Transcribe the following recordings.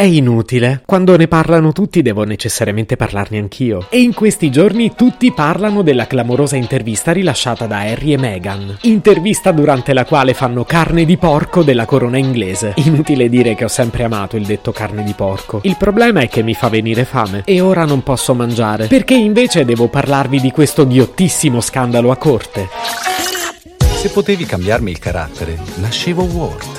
È inutile. Quando ne parlano tutti devo necessariamente parlarne anch'io. E in questi giorni tutti parlano della clamorosa intervista rilasciata da Harry e Meghan. Intervista durante la quale fanno carne di porco della corona inglese. Inutile dire che ho sempre amato il detto carne di porco. Il problema è che mi fa venire fame e ora non posso mangiare, perché invece devo parlarvi di questo ghiottissimo scandalo a corte. Se potevi cambiarmi il carattere, nascevo Ward.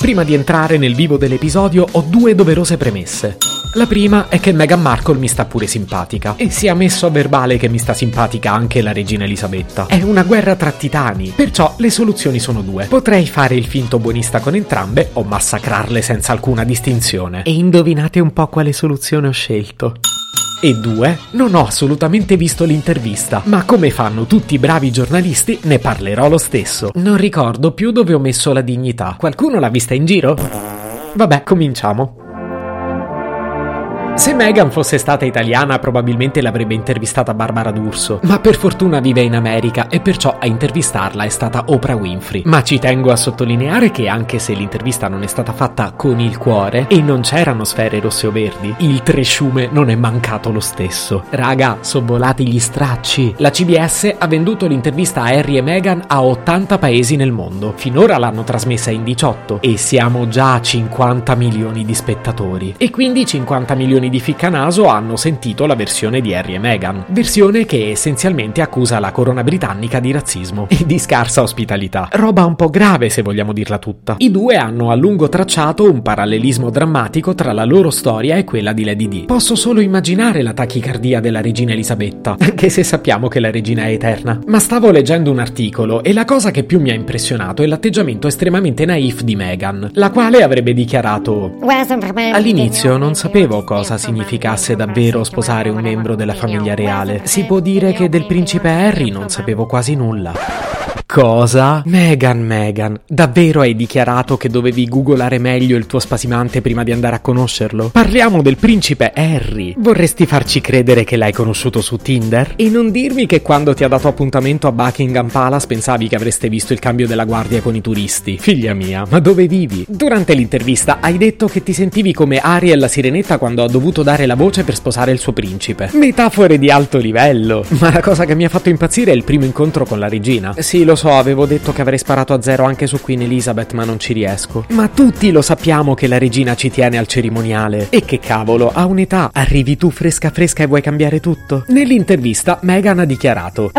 Prima di entrare nel vivo dell'episodio ho due doverose premesse. La prima è che Meghan Markle mi sta pure simpatica e si è messo a verbale che mi sta simpatica anche la regina Elisabetta. È una guerra tra titani, perciò le soluzioni sono due. Potrei fare il finto buonista con entrambe o massacrarle senza alcuna distinzione. E indovinate un po' quale soluzione ho scelto. E due, non ho assolutamente visto l'intervista, ma come fanno tutti i bravi giornalisti, ne parlerò lo stesso. Non ricordo più dove ho messo la dignità. Qualcuno l'ha vista in giro? Vabbè, cominciamo. Se Meghan fosse stata italiana probabilmente l'avrebbe intervistata Barbara D'Urso, ma per fortuna vive in America e perciò a intervistarla è stata Oprah Winfrey. Ma ci tengo a sottolineare che anche se l'intervista non è stata fatta con il cuore e non c'erano sfere rosse o verdi, il tresciume non è mancato lo stesso. Raga, sono volati gli stracci. La CBS ha venduto l'intervista a Harry e Meghan a 80 paesi nel mondo. Finora l'hanno trasmessa in 18 e siamo già a 50 milioni di spettatori. E quindi 50 milioni ficcanaso hanno sentito la versione di Harry e Meghan, versione che essenzialmente accusa la corona britannica di razzismo e di scarsa ospitalità. Roba un po' grave se vogliamo dirla tutta. I due hanno a lungo tracciato un parallelismo drammatico tra la loro storia e quella di Lady Di. Posso solo immaginare la tachicardia della regina Elisabetta, anche se sappiamo che la regina è eterna. Ma stavo leggendo un articolo e la cosa che più mi ha impressionato è l'atteggiamento estremamente naif di Meghan, la quale avrebbe dichiarato All'inizio non sapevo cosa significasse davvero sposare un membro della famiglia reale. Si può dire che del principe Harry non sapevo quasi nulla. Cosa? Megan, Megan, davvero hai dichiarato che dovevi googolare meglio il tuo spasimante prima di andare a conoscerlo? Parliamo del principe Harry. Vorresti farci credere che l'hai conosciuto su Tinder? E non dirmi che quando ti ha dato appuntamento a Buckingham Palace pensavi che avreste visto il cambio della guardia con i turisti. Figlia mia, ma dove vivi? Durante l'intervista hai detto che ti sentivi come Ariel la sirenetta quando ha dovuto dare la voce per sposare il suo principe. Metafore di alto livello. Ma la cosa che mi ha fatto impazzire è il primo incontro con la regina. Sì, lo so, avevo detto che avrei sparato a zero anche su Queen Elizabeth, ma non ci riesco. Ma tutti lo sappiamo che la regina ci tiene al cerimoniale. E che cavolo, a un'età arrivi tu fresca fresca e vuoi cambiare tutto? Nell'intervista Meghan ha dichiarato: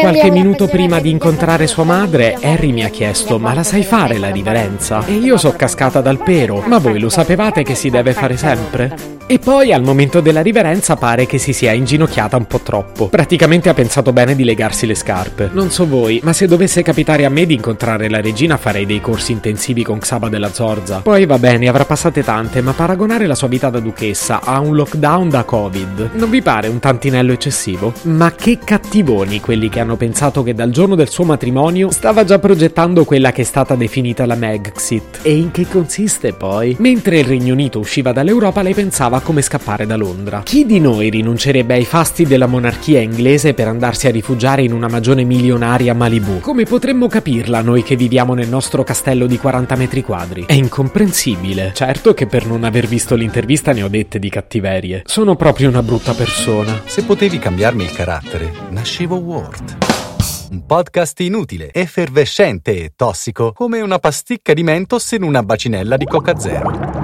Qualche minuto prima di incontrare sua madre, Harry mi ha chiesto: Ma la sai fare la riverenza? E io so cascata dal pero. Ma voi lo sapevate che si deve fare sempre? E poi al momento della riverenza pare che si sia inginocchiata un po' troppo. Praticamente ha pensato bene di legarsi le scarpe. Non so voi, ma se dovesse capitare a me di incontrare la regina farei dei corsi intensivi con Xaba della Zorza. Poi va bene, avrà passate tante, ma paragonare la sua vita da duchessa a un lockdown da Covid non vi pare un tantinello eccessivo? Ma che cattivoni quelli che hanno pensato che dal giorno del suo matrimonio stava già progettando quella che è stata definita la Megxit. E in che consiste poi? Mentre il Regno Unito usciva dall'Europa, lei pensava a come scappare da Londra. Chi di noi rinuncerebbe ai fasti della monarchia inglese per andarsi a rifugiare in una magione milionaria a Malibu? Come potremmo capirla noi che viviamo nel nostro castello di 40 metri quadri? È incomprensibile. Certo che per non aver visto l'intervista ne ho dette di cattiverie. Sono proprio una brutta persona. Se potevi cambiarmi il carattere, nascevo Ward. Un podcast inutile, effervescente e tossico, come una pasticca di mentos in una bacinella di Coca Zero.